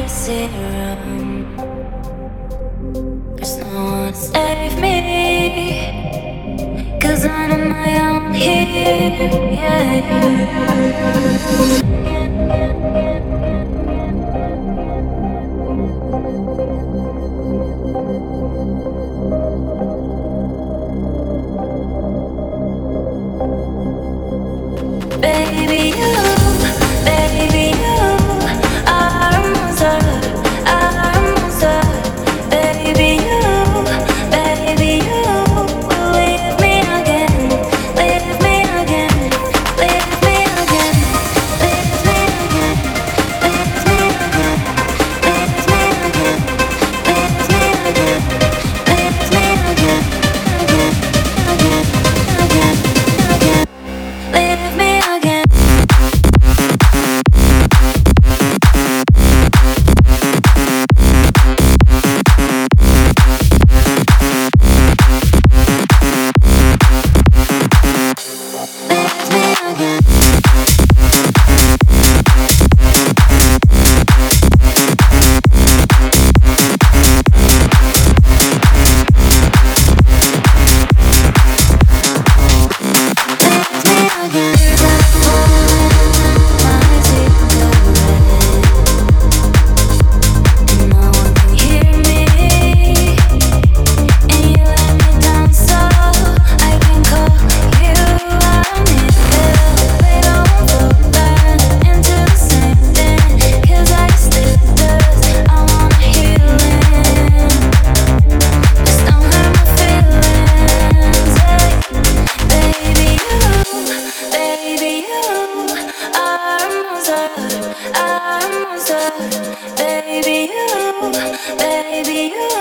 crazy room. There's no one to save me. Cause I'm on my own here. Yeah, baby, you